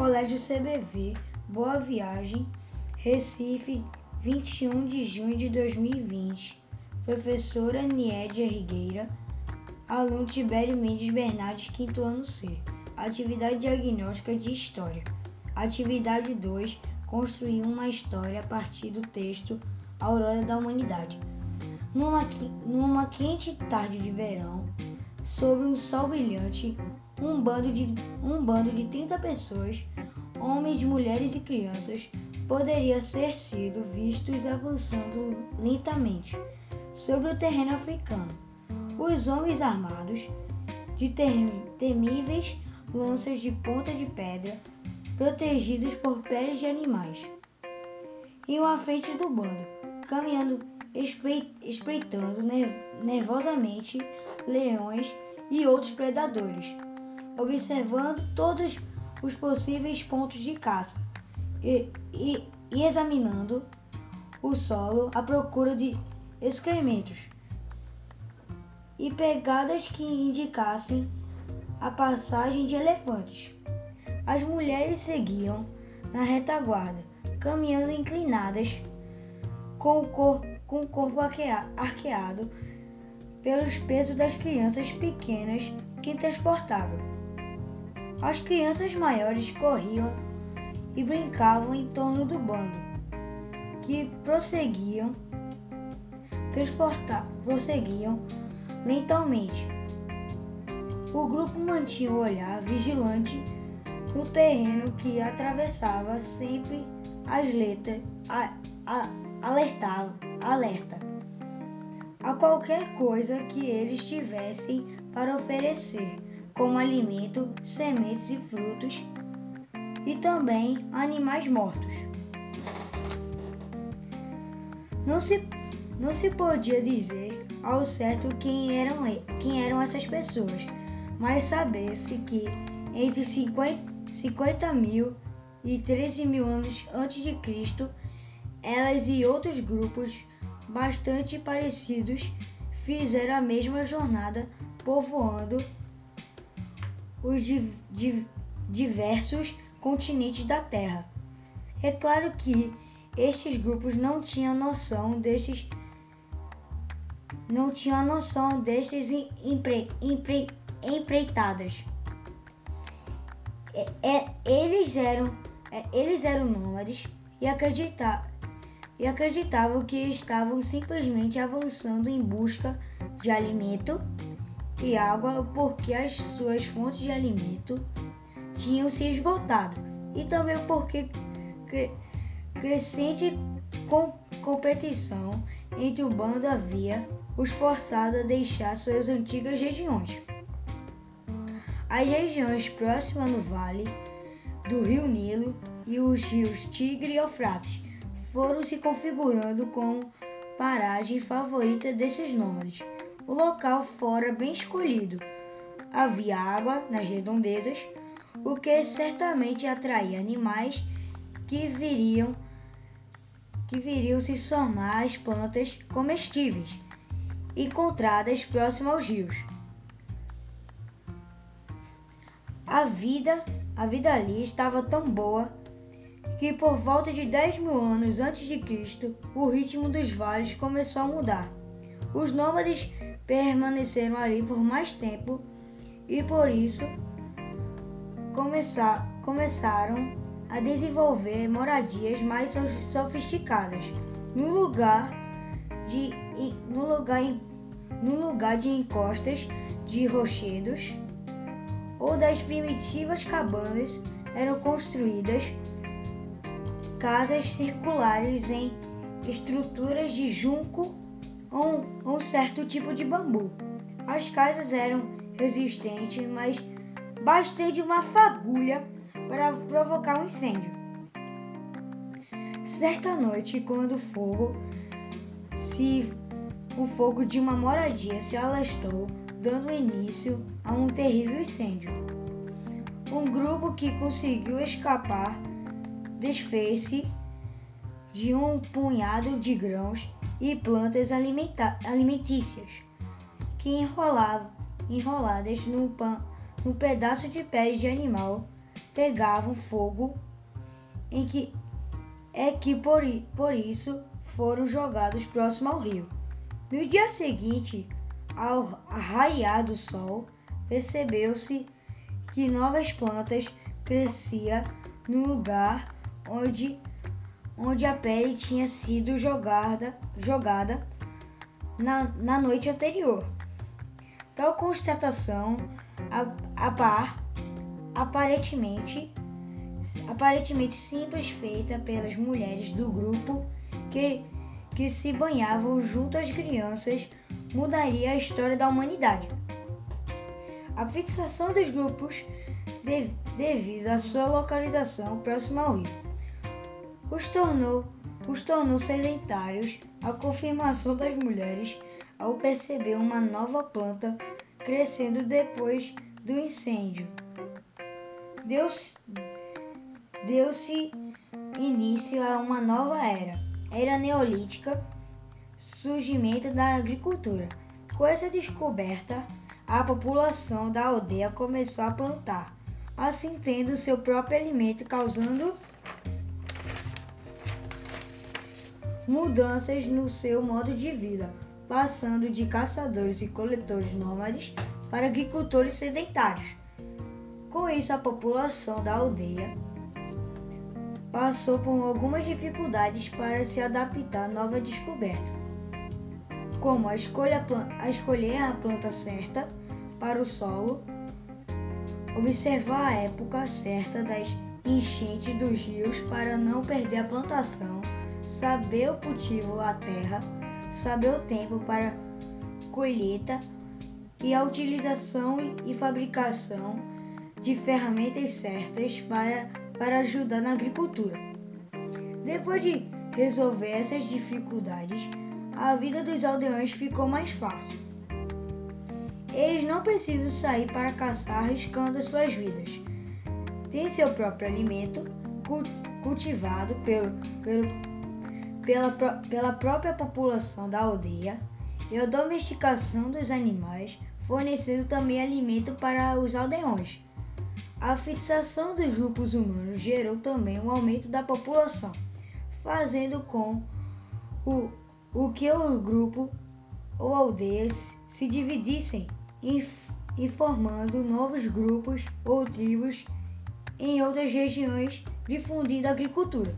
Colégio CBV, Boa Viagem, Recife, 21 de junho de 2020. Professora Niedia Rigueira, aluno Tibério Mendes Bernardes, quinto ano C. Atividade diagnóstica de História. Atividade 2. Construir uma história a partir do texto Aurora da Humanidade. Numa, numa quente tarde de verão, sobre um sol brilhante, um bando de, um bando de 30 pessoas, homens, mulheres e crianças, poderia ser sido vistos avançando lentamente sobre o terreno africano. Os homens armados de temíveis lanças de ponta de pedra, protegidos por peles de animais. Iam à frente do bando, caminhando, espreitando nervosamente leões e outros predadores, observando todos os possíveis pontos de caça e, e, e examinando o solo à procura de excrementos e pegadas que indicassem a passagem de elefantes. As mulheres seguiam na retaguarda, caminhando inclinadas, com o, cor, com o corpo arqueado pelos pesos das crianças pequenas que transportavam. As crianças maiores corriam e brincavam em torno do bando, que prosseguiam, transportar, prosseguiam lentamente o grupo mantinha o olhar vigilante no terreno que atravessava sempre as letras, a, a, alertava, alerta a qualquer coisa que eles tivessem para oferecer, como alimento, sementes e frutos, e também animais mortos. Não se, não se podia dizer ao certo quem eram, quem eram essas pessoas mas saber-se que entre 50, 50 mil e 13 mil anos antes de Cristo, elas e outros grupos bastante parecidos fizeram a mesma jornada povoando os diversos continentes da Terra. É claro que estes grupos não tinham noção destes não tinham noção destes empre, empre, empreitadas. É, é, eles eram é, eles eram nômades e, acredita, e acreditavam que estavam simplesmente avançando em busca de alimento e água porque as suas fontes de alimento tinham se esgotado e também porque cre, crescente com, competição entre o bando havia os forçado a deixar suas antigas regiões. As regiões próximas no vale do rio Nilo e os rios Tigre e Eufrates foram se configurando como paragem favorita desses nômades. O local fora bem escolhido. Havia água nas redondezas, o que certamente atraía animais que viriam que viriam se somar às plantas comestíveis encontradas próximas aos rios. A vida, a vida ali estava tão boa que por volta de 10 mil anos antes de Cristo, o ritmo dos vales começou a mudar. Os nômades permaneceram ali por mais tempo e por isso começar, começaram a desenvolver moradias mais sofisticadas no lugar de no lugar, no lugar de encostas de rochedos ou das primitivas cabanas eram construídas casas circulares em estruturas de junco ou um certo tipo de bambu. As casas eram resistentes, mas bastei de uma fagulha para provocar um incêndio. Certa noite, quando o fogo se o fogo de uma moradia se alastrou, dando início a um terrível incêndio. Um grupo que conseguiu escapar desfez-se de um punhado de grãos e plantas alimentícias que enrolavam, enroladas num, pan, num pedaço de pele de animal pegavam fogo, em que é que por, por isso foram jogados próximo ao rio. No dia seguinte, ao raiar do sol, percebeu-se que novas plantas cresciam no lugar onde, onde a pele tinha sido jogada, jogada na, na noite anterior. Tal constatação a, a par, aparentemente, aparentemente simples feita pelas mulheres do grupo que, que se banhavam junto às crianças mudaria a história da humanidade. A fixação dos grupos de, devido à sua localização próxima ao rio os tornou, os tornou sedentários. A confirmação das mulheres ao perceber uma nova planta crescendo depois do incêndio. Deus deu-se início a uma nova era, era neolítica, surgimento da agricultura. Com essa descoberta, a população da aldeia começou a plantar, assim tendo seu próprio alimento, causando mudanças no seu modo de vida, passando de caçadores e coletores nômades para agricultores sedentários. Com isso, a população da aldeia passou por algumas dificuldades para se adaptar à nova descoberta, como a, escolha, a escolher a planta certa para o solo, observar a época certa das enchentes dos rios para não perder a plantação, saber o cultivo da terra, saber o tempo para colheita e a utilização e fabricação de ferramentas certas para, para ajudar na agricultura. Depois de resolver essas dificuldades, a vida dos aldeões ficou mais fácil. Eles não precisam sair para caçar arriscando suas vidas. Têm seu próprio alimento cultivado pelo, pelo, pela, pela própria população da aldeia e a domesticação dos animais fornecendo também alimento para os aldeões. A fixação dos grupos humanos gerou também um aumento da população, fazendo com o, o que o grupo ou aldeias se dividissem e, formando novos grupos ou tribos em outras regiões, difundindo a agricultura.